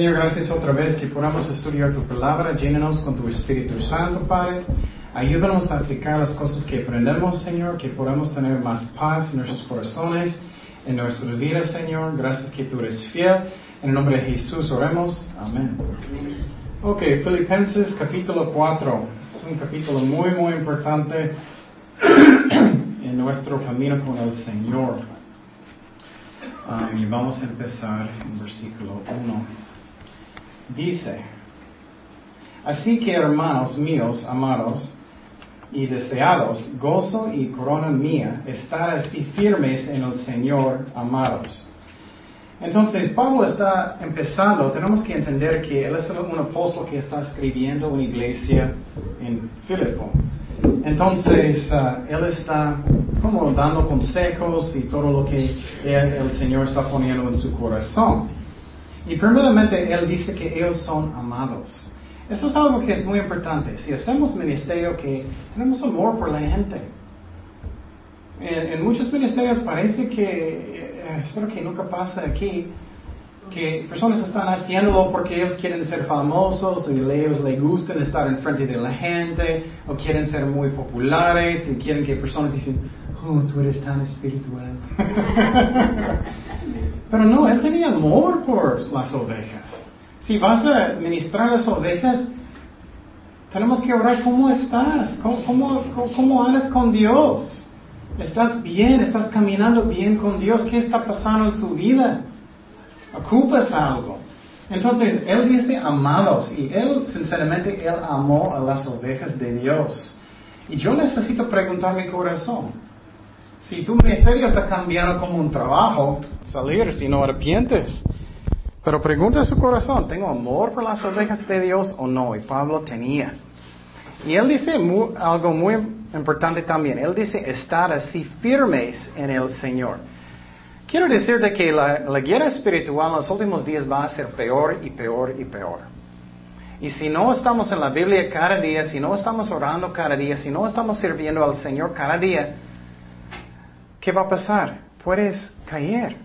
Señor, gracias otra vez que podamos estudiar tu palabra. Llénanos con tu Espíritu Santo, Padre. Ayúdanos a aplicar las cosas que aprendemos, Señor, que podamos tener más paz en nuestros corazones, en nuestra vida, Señor. Gracias que tú eres fiel. En el nombre de Jesús oremos. Amén. Ok, Filipenses capítulo 4. Es un capítulo muy, muy importante en nuestro camino con el Señor. Um, y vamos a empezar en versículo 1. Dice, así que hermanos míos, amados y deseados, gozo y corona mía, estar así firmes en el Señor, amados. Entonces, Pablo está empezando, tenemos que entender que él es un apóstol que está escribiendo una iglesia en Filipo. Entonces, uh, él está como dando consejos y todo lo que el Señor está poniendo en su corazón. Y primeramente, él dice que ellos son amados. Eso es algo que es muy importante. Si hacemos ministerio, que tenemos amor por la gente. En, muchos ministerios parece que, eh, espero que nunca pase aquí, que personas están haciéndolo porque ellos quieren ser famosos y a ellos les gusta estar en frente de la gente o quieren ser muy populares y quieren que personas dicen, oh, tú eres tan espiritual. Pero no, él tenía amor por las ovejas. Si vas a ministrar las ovejas, tenemos que orar cómo estás, cómo, cómo, cómo andas con Dios. ¿Estás bien? ¿Estás caminando bien con Dios? ¿Qué está pasando en su vida? ocupas algo. Entonces, él dice amados y él, sinceramente, él amó a las ovejas de Dios. Y yo necesito preguntar mi corazón. Si tu ministerio está cambiando como un trabajo, salir si no arrepientes. Pero pregunta su corazón, ¿tengo amor por las ovejas de Dios o no? Y Pablo tenía. Y él dice algo muy importante también. Él dice estar así firmes en el Señor. Quiero decirte que la, guerra espiritual en los últimos días va a ser peor y peor y peor. Y si no estamos en la Biblia cada día, si no estamos orando cada día, si no estamos sirviendo al Señor cada día, ¿qué va a pasar? Puedes caer.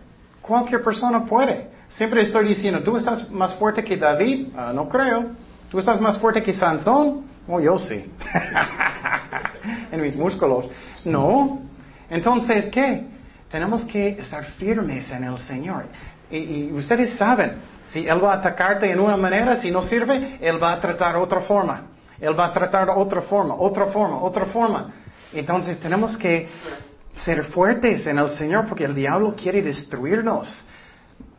Cualquier persona puede. Siempre estoy diciendo, ¿tú estás más fuerte que David? Ah, no creo. ¿Tú estás más fuerte que Sansón? Oh, yo sí. en mis músculos. No. Entonces, ¿qué? Tenemos que estar firmes en el Señor. Y, ustedes saben, si Él va a atacarte en una manera, si no sirve, Él va a tratar otra forma. Él va a tratar otra forma, otra forma, otra forma. Entonces tenemos que ser fuertes en el Señor porque el diablo quiere destruirnos.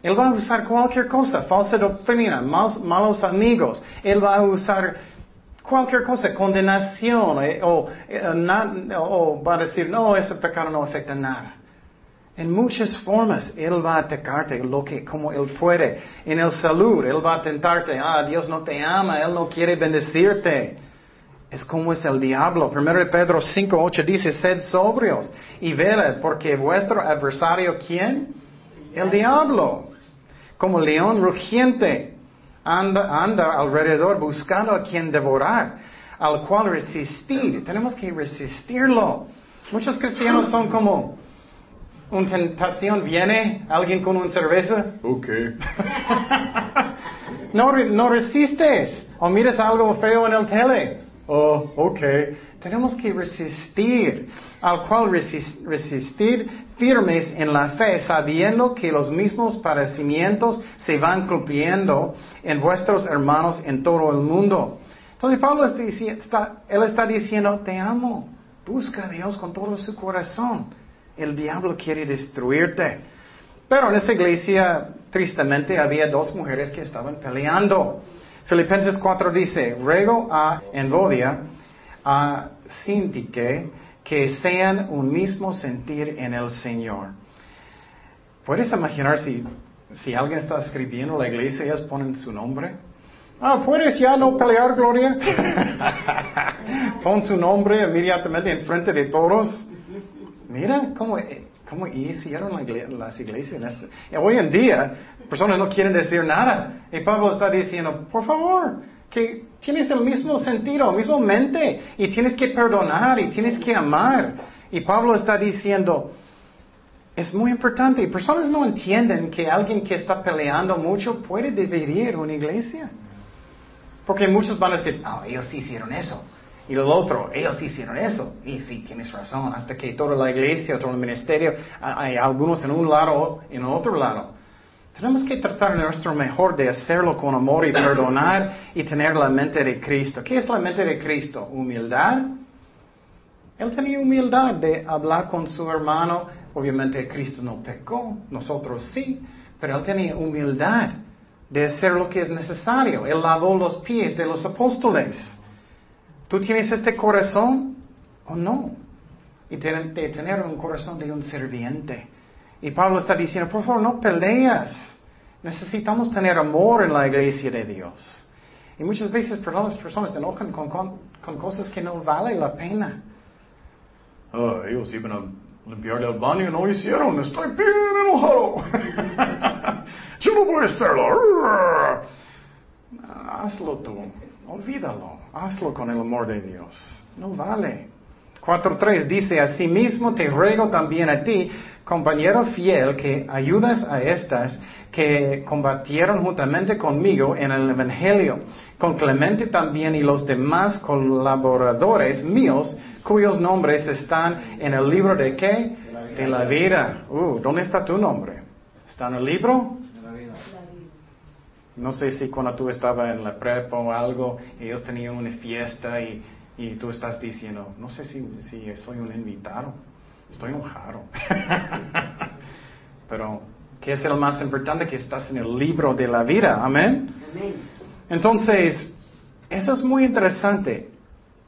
Él va a usar cualquier cosa, falsa doctrina, malos amigos. Él va a usar cualquier cosa, condenación, eh, o, eh, o va a decir, no, ese pecado no afecta nada. En muchas formas Él va a atacarte lo que, como Él puede. En el salud, Él va a tentarte, ah, Dios no te ama, Él no quiere bendecirte. Es como es el diablo. Primero Pedro 5, 8 dice, sed sobrios y veled, porque vuestro adversario, ¿quién? El diablo. Como león rugiente, anda, anda alrededor buscando a quien devorar, al cual resistir. Tenemos que resistirlo. Muchos cristianos son como, una tentación viene, alguien con una cerveza, ok. no, no resistes. O miras algo feo en el tele. Oh, ok. Tenemos que resistir, al cual resistir firmes en la fe, sabiendo que los mismos padecimientos se van cumpliendo en vuestros hermanos en todo el mundo. Entonces Pablo está, él está diciendo, te amo, busca a Dios con todo su corazón. El diablo quiere destruirte. Pero en esa iglesia, tristemente, había dos mujeres que estaban peleando. Filipenses 4 dice, ruego a Envodia, a Sintique, que sean un mismo sentir en el Señor. ¿Puedes imaginar si, si alguien está escribiendo la iglesia y ellos ponen su nombre? Ah, ¿puedes ya no pelear, Gloria? Pon su nombre inmediatamente en frente de todos. Mira cómo, cómo hicieron las iglesias. Hoy en día, personas no quieren decir nada. Y Pablo está diciendo, por favor, que tienes el mismo sentido, mismo mente, y tienes que perdonar, y tienes que amar. Y Pablo está diciendo, Es muy importante. Y personas no entienden que alguien que está peleando mucho puede dividir una iglesia. Porque muchos van a decir, no, ellos sí hicieron eso. Y lo otro, ellos hicieron eso. Y sí, tienes razón. Hasta que toda la iglesia, todo el ministerio, hay algunos en un lado en otro lado. Tenemos que tratar nuestro mejor de hacerlo con amor y perdonar y tener la mente de Cristo. ¿Qué es la mente de Cristo? Humildad. Él tenía humildad de hablar con su hermano. Obviamente Cristo no pecó, nosotros sí, pero él tenía humildad de hacer lo que es necesario. Él lavó los pies de los apóstoles. ¿Tú tienes este corazón o no? Y de tener un corazón de un serviente. Y Pablo está diciendo, por favor, no peleas. Necesitamos tener amor en la iglesia de Dios. Y muchas veces personas se enojan con, con, cosas que no vale la pena. Oh, ellos iban a limpiar el baño y no hicieron. Estoy bien enojado. Yo no voy a hacerlo. Hazlo tú. Olvídalo. Hazlo con el amor de Dios. No vale. 4.3 dice, asimismo te ruego también a ti, compañero fiel, que ayudas a estas que combatieron juntamente conmigo en el Evangelio, con Clemente también y los demás colaboradores míos, cuyos nombres están en el libro de qué? De la vida. Uh, ¿dónde está tu nombre? ¿Está en el libro? No sé si cuando tú estabas en la prepa o algo, ellos tenían una fiesta y y tú estás diciendo, no sé si, si soy un invitado, estoy enojado. Pero, ¿qué es lo más importante? Que estás en el libro de la vida, amén. Entonces, eso es muy interesante.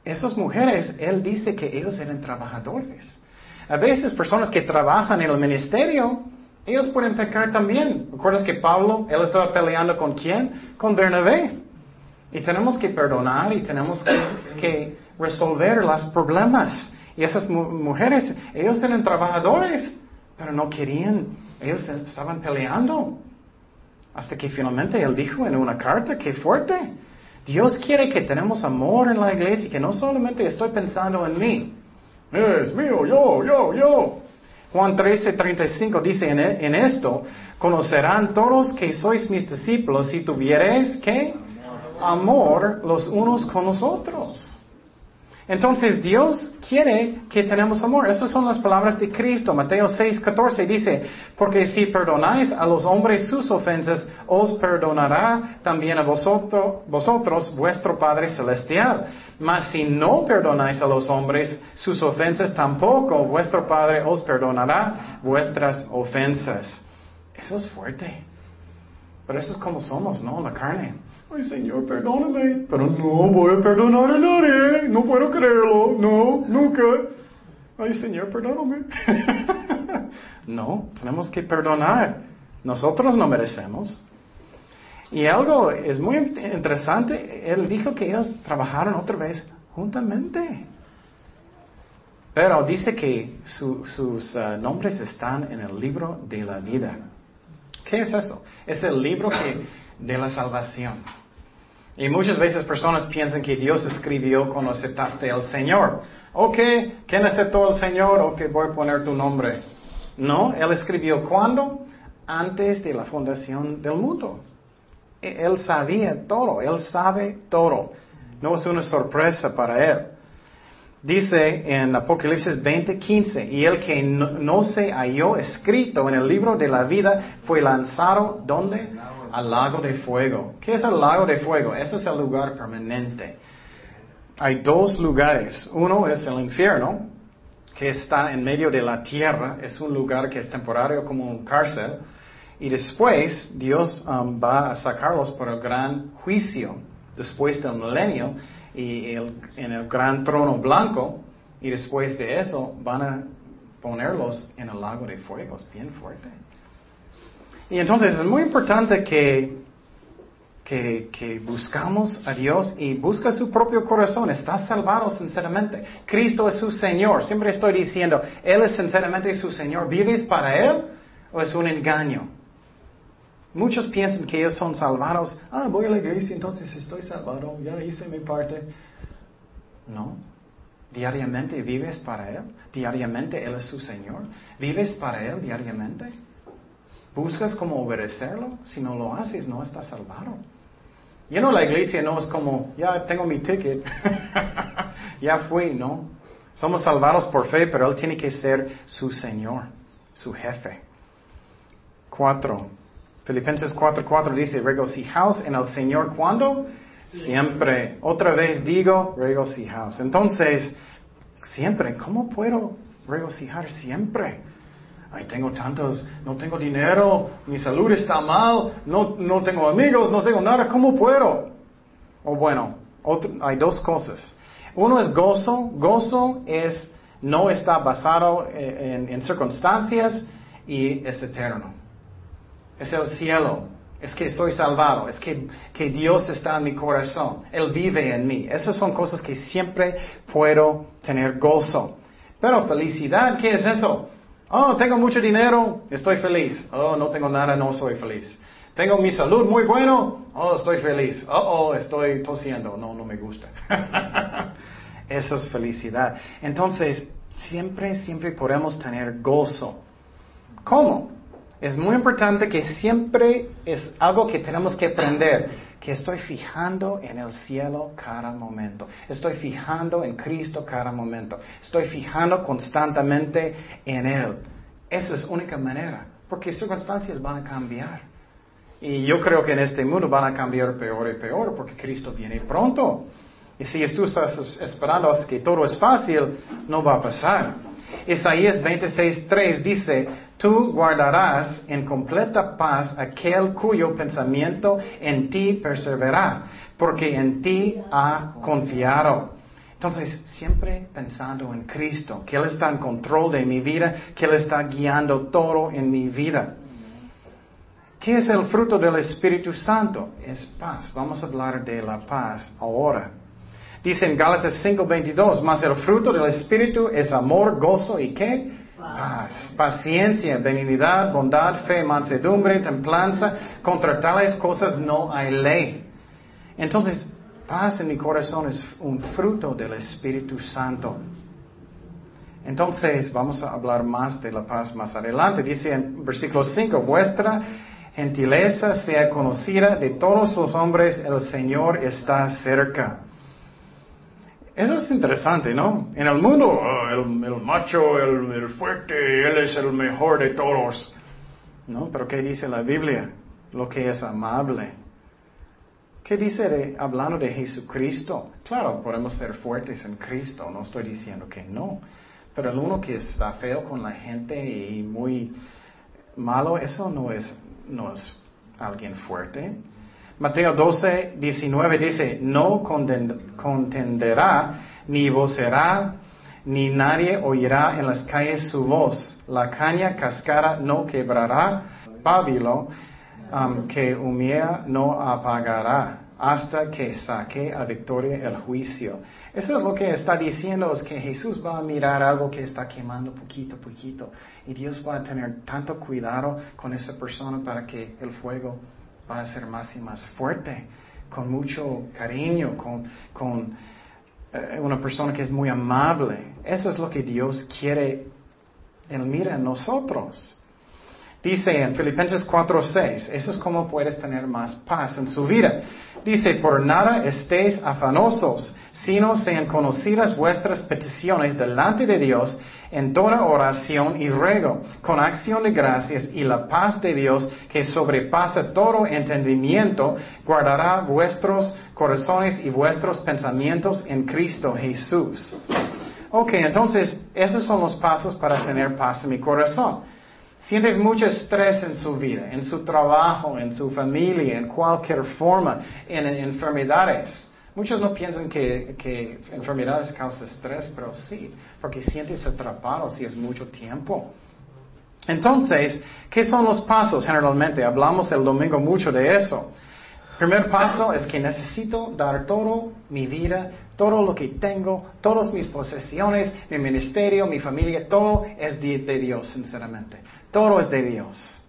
Esas mujeres, él dice que ellos eran trabajadores. A veces personas que trabajan en el ministerio, ellos pueden pecar también. ¿Recuerdas que Pablo, él estaba peleando con quién? Con Bernabé. Y tenemos que perdonar y tenemos que, resolver los problemas. Y esas mujeres, ellos eran trabajadores, pero no querían, ellos estaban peleando. Hasta que finalmente él dijo en una carta, qué fuerte. Dios quiere que tenemos amor en la iglesia, que no solamente estoy pensando en mí. Es mío, yo, yo, yo. Juan 13, 35 dice en, en esto, conocerán todos que sois mis discípulos si tuviereis que amor los unos con los otros. Entonces Dios quiere que tenemos amor. Esas son las palabras de Cristo. Mateo 6, 14 dice, porque si perdonáis a los hombres sus ofensas, os perdonará también a vosotros, vosotros vuestro Padre Celestial. Mas si no perdonáis a los hombres sus ofensas, tampoco vuestro Padre os perdonará vuestras ofensas. Eso es fuerte. Pero eso es como somos, ¿no? La carne. Ay, Señor, perdóname. Pero no voy a perdonar a nadie. No puedo creerlo. No, nunca. Ay, Señor, perdóname. no, tenemos que perdonar. Nosotros no merecemos. Y algo es muy interesante. Él dijo que ellos trabajaron otra vez juntamente. Pero dice que sus uh, nombres están en el libro de la vida. ¿Qué es eso? Es el libro que, de la salvación. Y muchas veces personas piensan que Dios escribió cuando aceptaste al Señor. Ok, ¿quién aceptó al Señor? Ok, voy a poner tu nombre. No, Él escribió cuándo? Antes de la fundación del mundo. E, él sabía todo, Él sabe todo. No es una sorpresa para Él. Dice en Apocalipsis 20:15, y el que no, no, se halló escrito en el libro de la vida fue lanzado, ¿dónde? Al lago de fuego. ¿Qué es el lago de fuego? Ese es el lugar permanente. Hay dos lugares. Uno es el infierno, que está en medio de la tierra. Es un lugar que es temporario como un cárcel. Y después Dios um, va a sacarlos por el gran juicio, después del milenio, y en el gran trono blanco. Y después de eso van a ponerlos en el lago de fuego. Es bien fuerte. Y entonces es muy importante que, que, buscamos a Dios y busca su propio corazón. Estás salvado sinceramente. Cristo es su Señor. Siempre estoy diciendo, Él es sinceramente su Señor. ¿Vives para Él o es un engaño? Muchos piensan que ellos son salvados. Ah, voy a la iglesia, entonces estoy salvado. Ya hice mi parte. No. diariamente vives para Él, diariamente Él es su Señor, vives para Él diariamente. ¿Buscas cómo obedecerlo? Si no lo haces, no estás salvado. Y no, la iglesia no es como, ya tengo mi ticket, ya fui, ¿no? Somos salvados por fe, pero Él tiene que ser su Señor, su jefe. Cuatro. Filipenses 4:4 dice, regocijaos en el Señor cuando? Siempre. Otra vez digo, regocijaos. Entonces, siempre, ¿cómo puedo regocijar siempre? Ay, tengo tantos, no tengo dinero, mi salud está mal, no, no tengo amigos, no tengo nada, ¿cómo puedo? O bueno, hay dos cosas. Uno es gozo, gozo es no está basado en, en circunstancias y es eterno. Es el cielo, es que soy salvado, es que, que, Dios está en mi corazón, Él vive en mí. Esas son cosas que siempre puedo tener gozo. Pero felicidad, ¿qué es eso? Oh, tengo mucho dinero, estoy feliz. Oh, no tengo nada, no soy feliz. Tengo mi salud muy bueno, oh, estoy feliz. Oh, oh, estoy tosiendo, no, no me gusta. Eso es felicidad. Entonces, siempre, siempre podemos tener gozo. ¿Cómo? Es muy importante que siempre es algo que tenemos que aprender, que estoy fijando en el cielo cada momento. Estoy fijando en Cristo cada momento. Estoy fijando constantemente en Él. Esa es única manera, porque circunstancias van a cambiar. Y yo creo que en este mundo van a cambiar peor y peor, porque Cristo viene pronto. Y si tú estás esperando que todo es fácil, no va a pasar. Isaías 26.3 dice, tú guardarás en completa paz aquel cuyo pensamiento en ti persevera, porque en ti ha confiado. Entonces, siempre pensando en Cristo, que Él está en control de mi vida, que Él está guiando todo en mi vida. ¿Qué es el fruto del Espíritu Santo? Es paz. Vamos a hablar de la paz ahora. Dice en Gálatas 5:22, más el fruto del Espíritu es amor, gozo y qué? Paz. Paciencia, benignidad, bondad, fe, mansedumbre, templanza. Contra tales cosas no hay ley. Entonces, paz en mi corazón es un fruto del Espíritu Santo. Entonces, vamos a hablar más de la paz más adelante. Dice en versículo 5, vuestra gentileza sea conocida de todos los hombres, el Señor está cerca. Eso es interesante, ¿no? En el mundo, oh, el, macho, el, fuerte, él es el mejor de todos. ¿No? Pero ¿qué dice la Biblia? Lo que es amable. ¿Qué dice hablando de Jesucristo? Claro, podemos ser fuertes en Cristo, no estoy diciendo que no. Pero el uno que está feo con la gente y muy malo, eso no es, no es alguien fuerte. Mateo 12, 19 dice, no contenderá, ni vocerá, ni nadie oirá en las calles su voz. La caña cascara no quebrará, pábilo um, que humilla no apagará hasta que saque a victoria el juicio. Eso es lo que está diciendo, es que Jesús va a mirar algo que está quemando poquito a poquito. Y Dios va a tener tanto cuidado con esa persona para que el fuego va a ser más y más fuerte, con mucho cariño, con, eh, una persona que es muy amable. Eso es lo que Dios quiere, Él mira en nosotros. Dice en Filipenses 4:6, eso es como puedes tener más paz en su vida. Dice, por nada estéis afanosos, sino sean conocidas vuestras peticiones delante de Dios en toda oración y ruego, con acción de gracias y la paz de Dios que sobrepasa todo entendimiento, guardará vuestros corazones y vuestros pensamientos en Cristo Jesús. Ok, entonces, esos son los pasos para tener paz en mi corazón. Sientes mucho estrés en su vida, en su trabajo, en su familia, en cualquier forma, en enfermedades. Muchos no piensan que, enfermedades causan estrés, pero sí, porque sientes atrapado si es mucho tiempo. Entonces, ¿qué son los pasos generalmente? Hablamos el domingo mucho de eso. Primer paso es que necesito dar todo mi vida, todo lo que tengo, todas mis posesiones, mi ministerio, mi familia, todo es de, Dios, sinceramente. Todo es de Dios.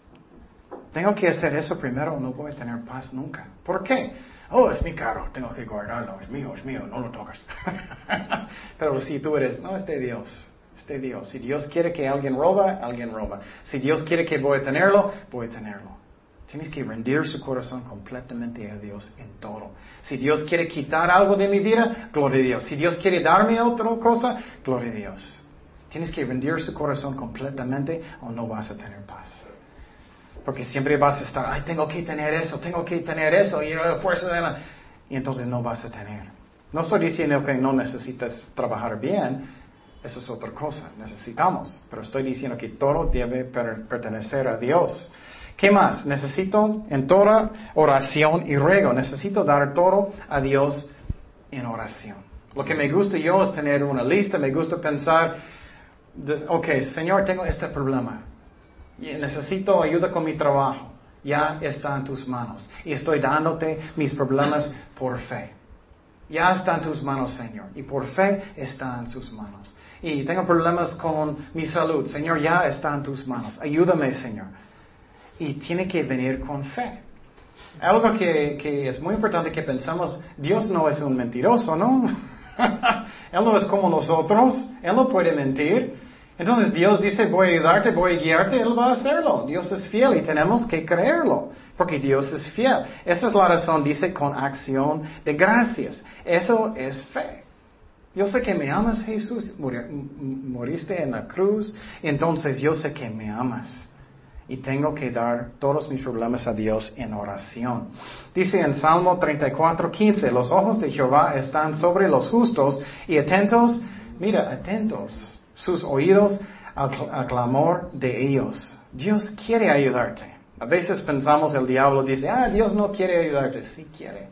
Tengo que hacer eso primero, no voy a tener paz nunca. ¿Por qué? Oh, es mi carro, tengo que guardarlo, es mío, es mío, no lo tocas. Pero si tú eres, no, es de Dios, es de Dios. Si Dios quiere que alguien roba, alguien roba. Si Dios quiere que voy a tenerlo, voy a tenerlo. Tienes que rendir su corazón completamente a Dios en todo. Si Dios quiere quitar algo de mi vida, gloria a Dios. Si Dios quiere darme otra cosa, gloria a Dios. Tienes que rendir su corazón completamente o no vas a tener paz. Porque siempre vas a estar, ay, tengo que tener eso, tengo que tener eso, y la fuerza de la... Y entonces no vas a tener. No estoy diciendo que no necesitas trabajar bien, eso es otra cosa, necesitamos. Pero estoy diciendo que todo debe pertenecer a Dios. ¿Qué más? Necesito en toda oración y ruego, necesito dar todo a Dios en oración. Lo que me gusta yo es tener una lista, me gusta pensar, ok, Señor, tengo este problema. Necesito ayuda con mi trabajo. Ya está en tus manos. Y estoy dándote mis problemas por fe. Ya está en tus manos, Señor. Y por fe está en sus manos. Y tengo problemas con mi salud. Señor, ya está en tus manos. Ayúdame, Señor y tiene que venir con fe. Algo que, es muy importante que pensamos, Dios no es un mentiroso, ¿no? él no es como nosotros, Él no puede mentir. Entonces Dios dice, voy a ayudarte, voy a guiarte, Él va a hacerlo. Dios es fiel y tenemos que creerlo, porque Dios es fiel. Esa es la razón, dice, con acción de gracias. Eso es fe. Yo sé que me amas, Jesús, moriste en la cruz, entonces yo sé que me amas y tengo que dar todos mis problemas a Dios en oración. Dice en Salmo 34, 15, los ojos de Jehová están sobre los justos y atentos, mira, atentos sus oídos al, clamor de ellos. Dios quiere ayudarte. A veces pensamos el diablo dice, ah, Dios no quiere ayudarte. Sí quiere.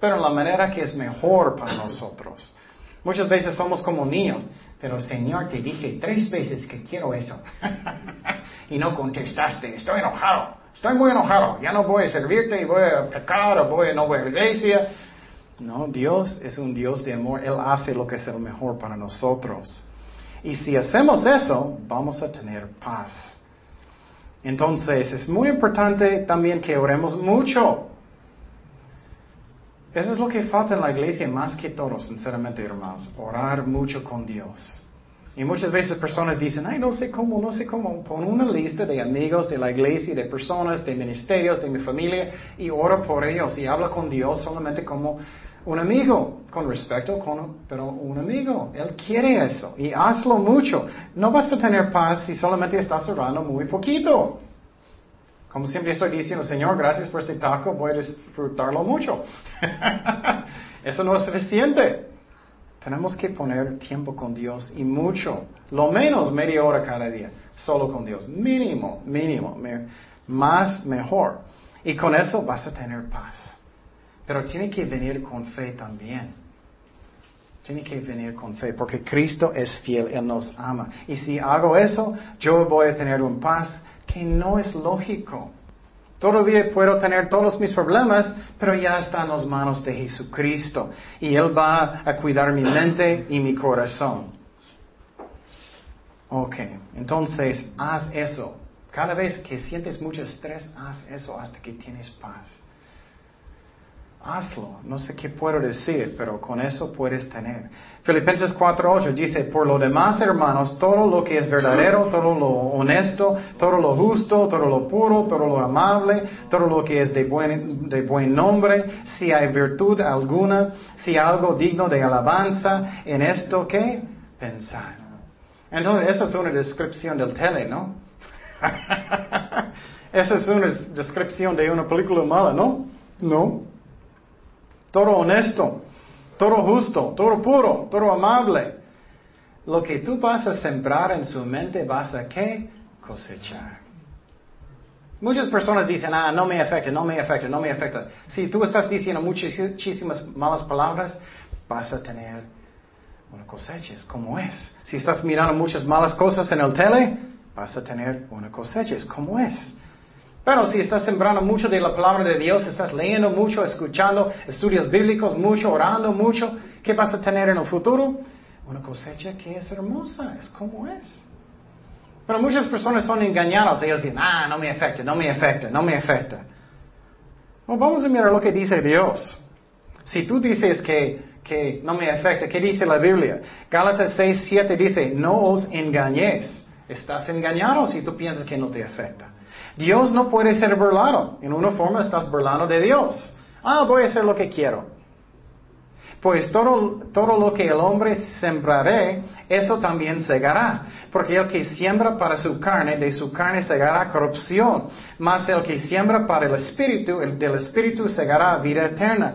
Pero en la manera que es mejor para nosotros. Muchas veces somos como niños. Pero Señor, te dije tres veces que quiero eso. y no contestaste. Estoy enojado. Estoy muy enojado. Ya no voy a servirte y voy a pecar o voy, no voy a la iglesia. No, Dios es un Dios de amor. Él hace lo que es el mejor para nosotros. Y si hacemos eso, vamos a tener paz. Entonces, es muy importante también que oremos mucho. Eso es lo que falta en la iglesia más que todo, sinceramente, hermanos. Orar mucho con Dios. Y muchas veces personas dicen, ay, no sé cómo, no sé cómo. Pon una lista de amigos de la iglesia, de personas, de ministerios, de mi familia, y ora por ellos. Y habla con Dios solamente como un amigo, con respeto, con, pero un amigo. Él quiere eso. Y hazlo mucho. No vas a tener paz si solamente estás orando muy poquito. Como siempre estoy diciendo, Señor, gracias por este taco, voy a disfrutarlo mucho. Eso no es suficiente. Tenemos que poner tiempo con Dios y mucho, lo menos media hora cada día, solo con Dios. Mínimo, mínimo, más mejor. Y con eso vas a tener paz. Pero tiene que venir con fe también. Tiene que venir con fe, porque Cristo es fiel, Él nos ama. Y si hago eso, yo voy a tener un paz que no es lógico. Todavía puedo tener todos mis problemas, pero ya está en las manos de Jesucristo. Y Él va a cuidar mi mente y mi corazón. Ok, entonces haz eso. Cada vez que sientes mucho estrés, haz eso hasta que tienes paz hazlo. No sé qué puedo decir, pero con eso puedes tener. Filipenses 4.8 dice, por lo demás, hermanos, todo lo que es verdadero, todo lo honesto, todo lo justo, todo lo puro, todo lo amable, todo lo que es de buen, de buen nombre, si hay virtud alguna, si algo digno de alabanza, en esto que pensar. Entonces, esa es una descripción del tele, ¿no? esa es una descripción de una película mala, ¿no? No todo honesto, todo justo, todo puro, todo amable. Lo que tú vas a sembrar en su mente vas a? Cosechar. Muchas personas dicen, ah, no me afecta, no me afecta, no me afecta. Si tú estás diciendo muchísimas malas palabras, vas a tener una cosecha, es como es. Si estás mirando muchas malas cosas en el tele, vas a tener una cosecha, es como es. Pero si estás sembrando mucho de la palabra de Dios, estás leyendo mucho, escuchando estudios bíblicos mucho, orando mucho, ¿qué vas a tener en el futuro? Una cosecha que es hermosa, es como es. Pero muchas personas son engañadas, ellos dicen, ah, no me afecta, no me afecta, no me afecta. vamos a mirar lo que dice Dios. Si tú dices que, que no me afecta, ¿qué dice la Biblia? Gálatas 6, 7 dice, no os engañéis. Estás engañado si tú piensas que no te afecta. Dios no puede ser burlado. En una forma estás burlando de Dios. Ah, voy a hacer lo que quiero. Pues todo, todo lo que el hombre sembraré, eso también segará. Porque el que siembra para su carne, de su carne segará corrupción. Mas el que siembra para el espíritu, el del espíritu segará vida eterna.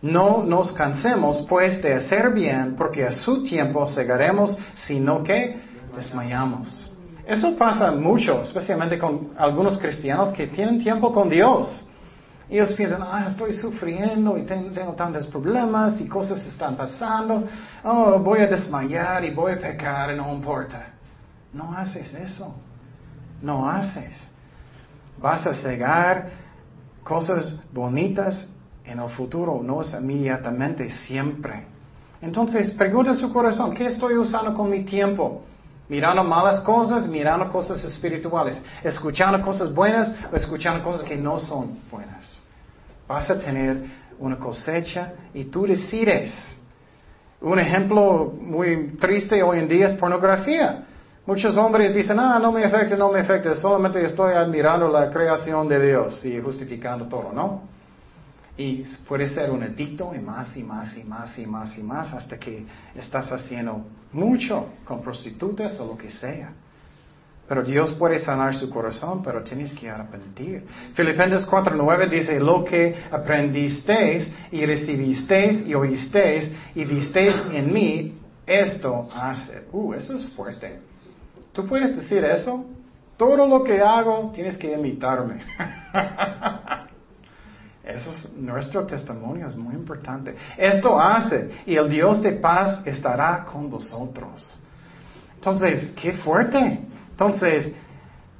No nos cansemos pues de hacer bien, porque a su tiempo segaremos, sino que desmayamos. Eso pasa mucho, especialmente con algunos cristianos que tienen tiempo con Dios. Ellos piensan, ah, estoy sufriendo y tengo, tantos problemas y cosas están pasando. Oh, voy a desmayar y voy a pecar y no importa. No haces eso. No haces. Vas a cegar cosas bonitas en el futuro, no es inmediatamente, siempre. Entonces, pregunta su corazón, ¿qué estoy usando con mi tiempo? Mirando malas cosas, mirando cosas espirituales, escuchando cosas buenas o escuchando cosas que no son buenas. Vas a tener una cosecha y tú decides. Un ejemplo muy triste hoy en día es pornografía. Muchos hombres dicen, ah, no me afecta, no me afecta, solamente estoy admirando la creación de Dios y justificando todo, ¿no? Y puede ser un adicto y más y más y más y más y más hasta que estás haciendo mucho con prostitutas o lo que sea. Pero Dios puede sanar su corazón, pero tienes que arrepentir. Filipenses 4.9 dice, lo que aprendisteis y recibisteis y oísteis y visteis en mí, esto hace. Uh, eso es fuerte. ¿Tú puedes decir eso? Todo lo que hago, tienes que imitarme. Eso es nuestro testimonio, es muy importante. Esto hace, y el Dios de paz estará con vosotros. Entonces, qué fuerte. Entonces,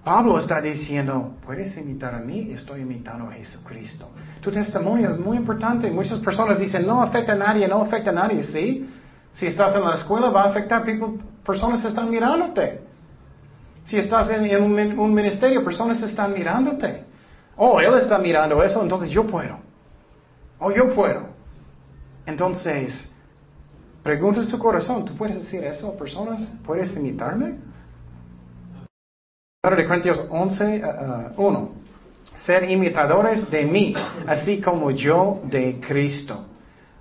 Pablo está diciendo, puedes imitar a mí, estoy imitando a Jesucristo. Tu testimonio es muy importante. Muchas personas dicen, no afecta a nadie, no afecta a nadie, ¿sí? Si estás en la escuela va a afectar, personas están mirándote. Si estás en, un, ministerio, personas están mirándote. Oh, él está mirando eso, entonces yo puedo. Oh, yo puedo. Entonces, pregunta su corazón, ¿tú puedes decir eso a personas? ¿Puedes imitarme? de Corintios 11, 1. Uh, uh, Ser imitadores de mí, así como yo de Cristo.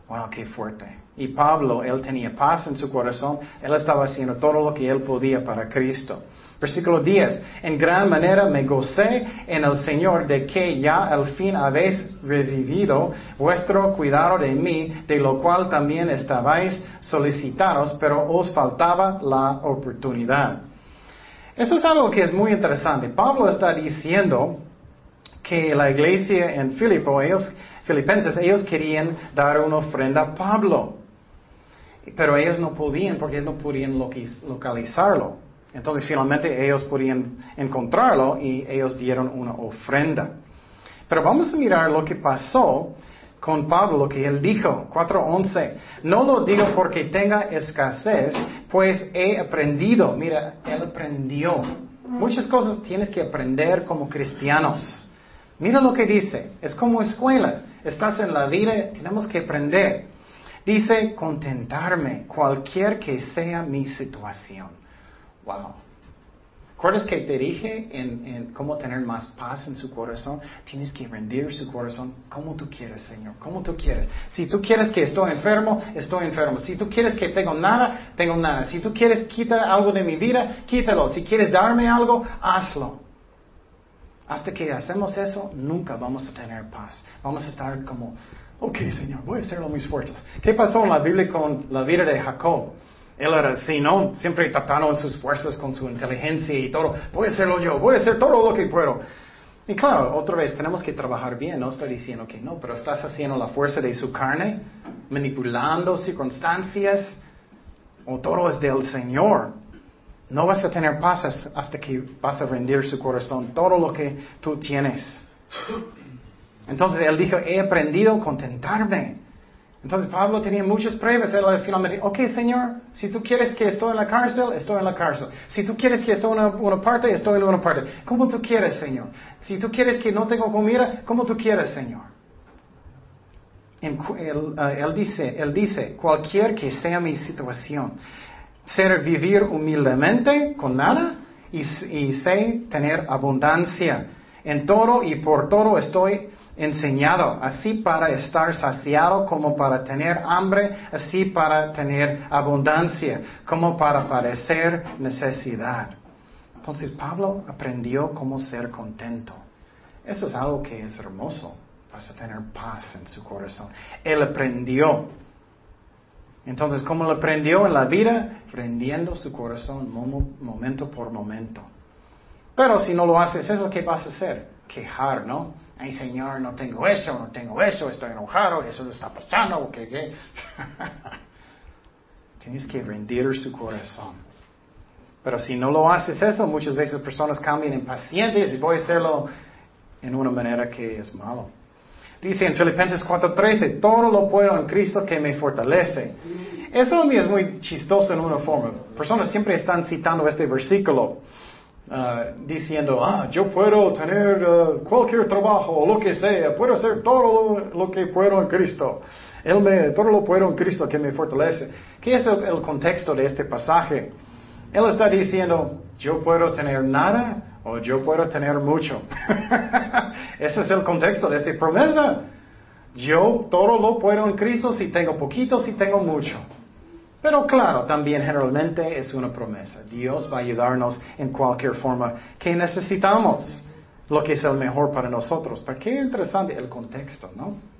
Wow, qué fuerte. Y Pablo, él tenía paz en su corazón, él estaba haciendo todo lo que él podía para Cristo. Versículo 10. En gran manera me gocé en el Señor de que ya al fin habéis revivido vuestro cuidado de mí, de lo cual también estabais solicitados, pero os faltaba la oportunidad. Eso es algo que es muy interesante. Pablo está diciendo que la iglesia en Filipo, ellos, filipenses, ellos querían dar una ofrenda a Pablo. Pero ellos no podían porque ellos no podían localizarlo. Entonces finalmente ellos podían encontrarlo y ellos dieron una ofrenda. Pero vamos a mirar lo que pasó con Pablo lo que él dijo, 4.11. No lo digo porque tenga escasez, pues he aprendido. Mira, él aprendió. Muchas cosas tienes que aprender como cristianos. Mira lo que dice. Es como escuela. Estás en la vida, tenemos que aprender. Dice, contentarme, cualquier que sea mi situación. Wow. ¿Recuerdas que te dije en, cómo tener más paz en su corazón? Tienes que rendir su corazón como tú quieres, Señor, como tú quieres. Si tú quieres que estoy enfermo, estoy enfermo. Si tú quieres que tengo nada, tengo nada. Si tú quieres quitar algo de mi vida, quítalo. Si quieres darme algo, hazlo. Hasta que hacemos eso, nunca vamos a tener paz. Vamos a estar como, ok, Señor, voy a hacerlo mis fuerzas. ¿Qué pasó en la Biblia con la vida de Jacob? Él era así, ¿no? Siempre tratando en sus fuerzas, con su inteligencia y todo. Voy a hacerlo yo, voy a hacer todo lo que puedo. Y claro, otra vez, tenemos que trabajar bien. No estoy diciendo que no, pero estás haciendo la fuerza de su carne, manipulando circunstancias, o todo es del Señor. No vas a tener paz hasta que vas a rendir su corazón, todo lo que tú tienes. Entonces él dijo, he aprendido a contentarme. Entonces Pablo tenía muchas pruebas. Él finalmente, ok Señor, si tú quieres que estoy en la cárcel, estoy en la cárcel. Si tú quieres que estoy en una, parte, estoy en una parte. Como tú quieres, Señor. Si tú quieres que no tengo comida, como tú quieres, Señor. él, dice, él dice, cualquier que sea mi situación, ser vivir humildemente con nada y, y sé tener abundancia. En todo y por todo estoy enseñado, así para estar saciado como para tener hambre, así para tener abundancia, como para padecer necesidad. Entonces Pablo aprendió cómo ser contento. Eso es algo que es hermoso. Vas a tener paz en su corazón. Él aprendió. Entonces, ¿cómo lo aprendió en la vida? Prendiendo su corazón momento por momento. Pero si no lo haces eso, ¿qué vas a hacer? Quejar, ¿no? Ay, Señor, no tengo eso, no tengo eso, estoy enojado, eso no está pasando, ¿qué, qué? Tienes que rendir su corazón. Pero si no lo haces eso, muchas veces personas cambian impacientes y voy a hacerlo en una manera que es malo. Dice en Filipenses 4:13, todo lo puedo en Cristo que me fortalece. Eso a mí es muy chistoso en una forma. Personas siempre están citando este versículo. Uh, diciendo, ah, yo puedo tener uh, cualquier trabajo o lo que sea, puedo hacer todo lo, que puedo en Cristo. Él me, todo lo puedo en Cristo que me fortalece. ¿Qué es el contexto de este pasaje? Él está diciendo, yo puedo tener nada o yo puedo tener mucho. Ese es el contexto de esta promesa. Yo todo lo puedo en Cristo si tengo poquito, si tengo mucho. Pero claro, también generalmente es una promesa. Dios va a ayudarnos en cualquier forma que necesitamos, lo que es el mejor para nosotros. Pero qué interesante el contexto, ¿no?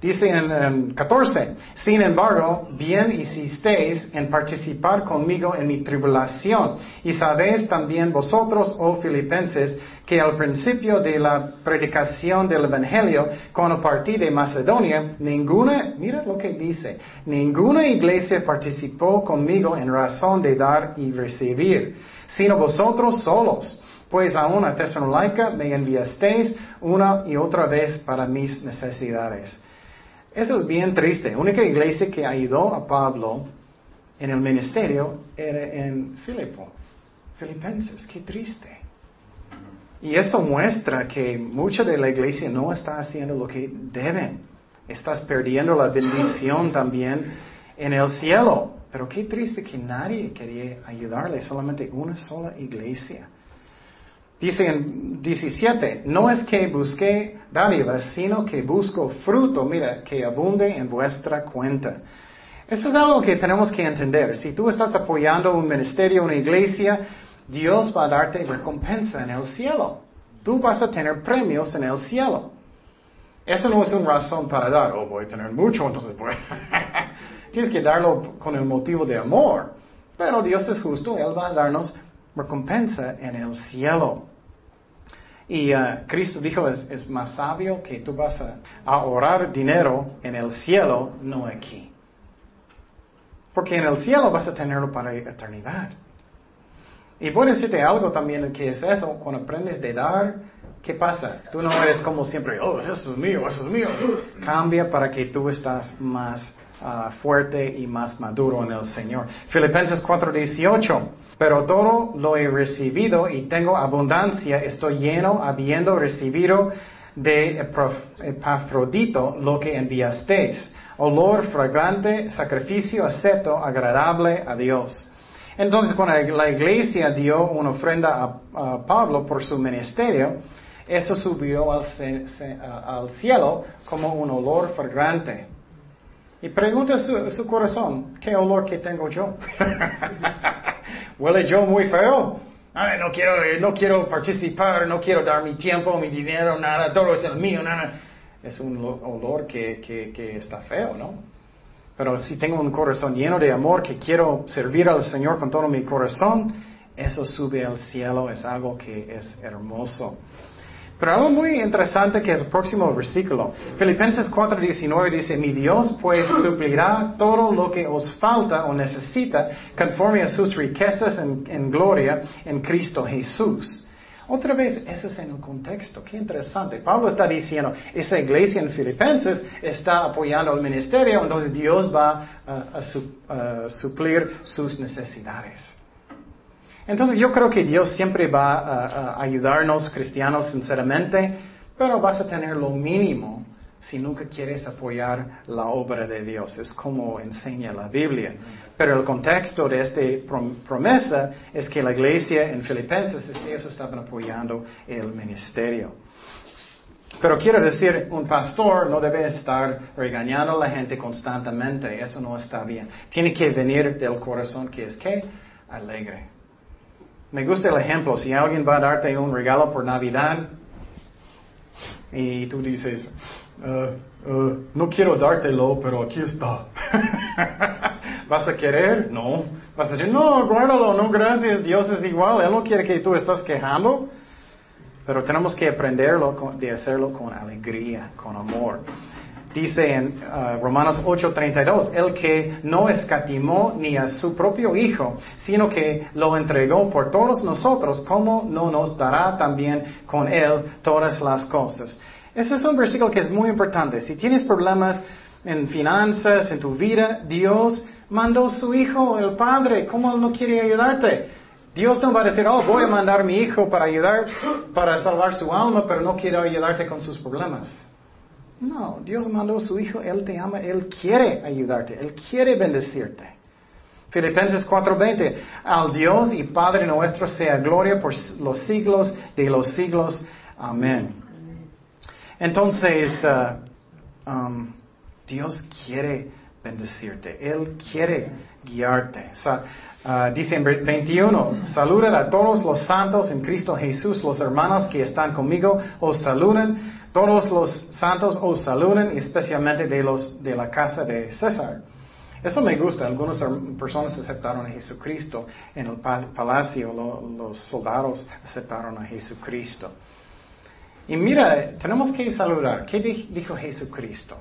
Dice en, 14, sin embargo, bien hicisteis en participar conmigo en mi tribulación. Y sabéis también vosotros, oh filipenses, que al principio de la predicación del Evangelio, cuando partí de Macedonia, ninguna, mira lo que dice, ninguna iglesia participó conmigo en razón de dar y recibir, sino vosotros solos. Pues a una Tesalónica me enviasteis una y otra vez para mis necesidades. Eso es bien triste. La única iglesia que ayudó a Pablo en el ministerio era en Filipo, Filipenses. Qué triste. Y eso muestra que mucha de la iglesia no está haciendo lo que deben. Estás perdiendo la bendición también en el cielo. Pero qué triste que nadie quería ayudarle, solamente una sola iglesia. Dice en 17, no es que busque dádivas, sino que busco fruto, mira, que abunde en vuestra cuenta. Eso es algo que tenemos que entender. Si tú estás apoyando un ministerio, una iglesia, Dios va a darte recompensa en el cielo. Tú vas a tener premios en el cielo. Eso no es una razón para dar, oh, voy a tener mucho, entonces voy. Tienes que darlo con el motivo de amor. Pero Dios es justo, Él va a darnos recompensa en el cielo. Y uh, Cristo dijo, es, más sabio que tú vas a ahorrar dinero en el cielo, no aquí. Porque en el cielo vas a tenerlo para eternidad. Y voy a decirte algo también que es eso, cuando aprendes de dar, ¿qué pasa? Tú no eres como siempre, oh, eso es mío, eso es mío. Cambia para que tú estás más uh, fuerte y más maduro en el Señor. Filipenses 4:18. Pero todo lo he recibido y tengo abundancia, estoy lleno habiendo recibido de Epafrodito lo que enviasteis, olor fragante, sacrificio acepto, agradable a Dios. Entonces, cuando la iglesia dio una ofrenda a, Pablo por su ministerio, eso subió al, cielo como un olor fragante. Y pregunta su, su corazón, ¿qué olor que tengo yo? huele yo muy feo. Ay, no quiero, no quiero participar, no quiero dar mi tiempo, mi dinero, nada, todo es el mío, nada. Es un olor que, que, que está feo, ¿no? Pero si tengo un corazón lleno de amor, que quiero servir al Señor con todo mi corazón, eso sube al cielo, es algo que es hermoso. Pero algo muy interesante que es el próximo versículo. Filipenses 4:19 dice, mi Dios pues suplirá todo lo que os falta o necesita conforme a sus riquezas en, gloria en Cristo Jesús. Otra vez, eso es en el contexto. Qué interesante. Pablo está diciendo, esa iglesia en Filipenses está apoyando al ministerio, entonces Dios va a suplir sus necesidades. Entonces yo creo que Dios siempre va a, ayudarnos cristianos sinceramente, pero vas a tener lo mínimo si nunca quieres apoyar la obra de Dios. Es como enseña la Biblia. Pero el contexto de esta promesa es que la iglesia en Filipenses, ellos estaban apoyando el ministerio. Pero quiero decir, un pastor no debe estar regañando a la gente constantemente. Eso no está bien. Tiene que venir del corazón que es que alegre. Me gusta el ejemplo. Si alguien va a darte un regalo por Navidad y tú dices, uh, uh, no quiero dártelo, pero aquí está. ¿Vas a querer? No. Vas a decir, no, guárdalo, no, gracias, Dios es igual. Él no quiere que tú estés quejando. Pero tenemos que aprenderlo de hacerlo con alegría, con amor. Dice en uh, Romanos 8:32, el que no escatimó ni a su propio Hijo, sino que lo entregó por todos nosotros, ¿cómo no nos dará también con él todas las cosas? Ese es un versículo que es muy importante. Si tienes problemas en finanzas, en tu vida, Dios mandó su Hijo, el Padre. ¿Cómo Él no quiere ayudarte? Dios no va a decir, oh, voy a mandar a mi hijo para ayudar, para salvar su alma, pero no quiero ayudarte con sus problemas. No, Dios mandó a su hijo, Él te ama, Él quiere ayudarte, Él quiere bendecirte. Filipenses 4:20, al Dios y Padre nuestro sea gloria por los siglos de los siglos. Amén. Entonces, uh, um, Dios quiere bendecirte, Él quiere guiarte. Uh, dice en 21, saluda a todos los santos en Cristo Jesús, los hermanos que están conmigo os saludan, todos los santos os saludan, especialmente de los de la casa de César. Eso me gusta, algunas personas aceptaron a Jesucristo en el palacio, los soldados aceptaron a Jesucristo. Y mira, tenemos que saludar. ¿Qué dijo Jesucristo?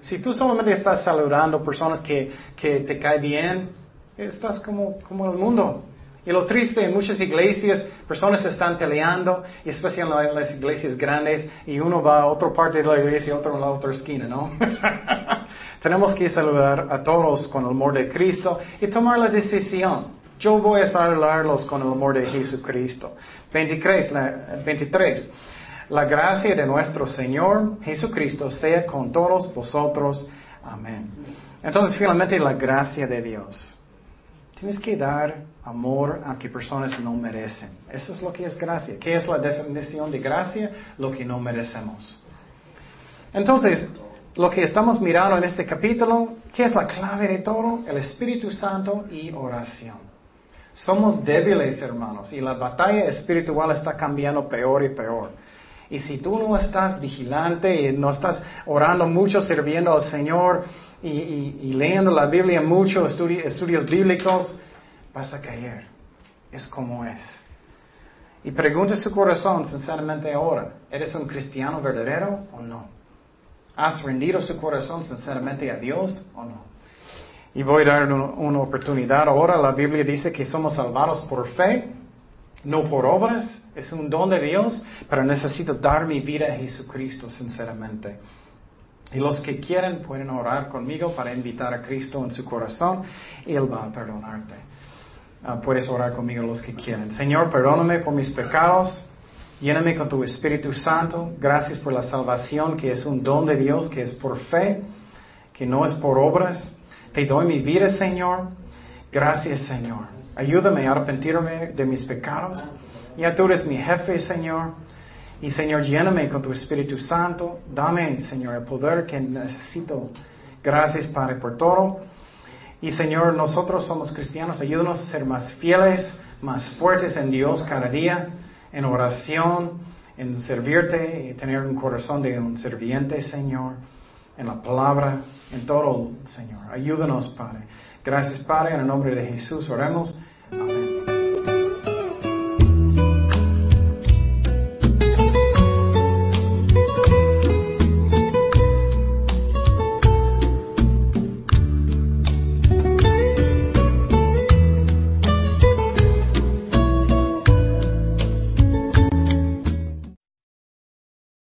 Si tú solamente estás saludando personas que, te caen bien, estás como el mundo. Y lo triste, en muchas iglesias, personas están peleando, especialmente en las iglesias grandes, y uno va a otra parte de la iglesia y otro a la otra esquina, ¿no? Tenemos que saludar a todos con el amor de Cristo y tomar la decisión. Yo voy a saludarlos con el amor de Jesucristo. 23, la, 23. La gracia de nuestro Señor Jesucristo sea con todos vosotros. Amén. Entonces, finalmente, la gracia de Dios. Tienes que dar amor a que personas no merecen. Eso es lo que es gracia. ¿Qué es la definición de gracia? Lo que no merecemos. Entonces, lo que estamos mirando en este capítulo, ¿qué es la clave de todo? El Espíritu Santo y oración. Somos débiles, hermanos, y la batalla espiritual está cambiando peor y peor. Y si tú no estás vigilante y no estás orando mucho, sirviendo al Señor, y, leyendo la Biblia mucho, estudios bíblicos, vas a caer. Es como es. Y pregunta su corazón sinceramente ahora, ¿eres un cristiano verdadero o no? ¿Has rendido su corazón sinceramente a Dios o no? Y voy a dar una oportunidad ahora. La Biblia dice que somos salvados por fe, no por obras. Es un don de Dios, pero necesito dar mi vida a Jesucristo sinceramente. Y los que quieren pueden orar conmigo para invitar a Cristo en su corazón y Él va a perdonarte. Ah, puedes orar conmigo los que quieren. Señor, perdóname por mis pecados. Lléname con tu Espíritu Santo. Gracias por la salvación que es un don de Dios, que es por fe, que no es por obras. Te doy mi vida, Señor. Gracias, Señor. Ayúdame a arrepentirme de mis pecados. Ya tú eres mi jefe, Señor. Y Señor, lléname con tu Espíritu Santo. Dame, Señor, el poder que necesito. Gracias, Padre, por todo. Y Señor, nosotros somos cristianos. Ayúdanos a ser más fieles, más fuertes en Dios cada día, en oración, en servirte y tener un corazón de un serviente, Señor, en la palabra, en todo, Señor. Ayúdanos, Padre. Gracias, Padre, en el nombre de Jesús oremos. Amén.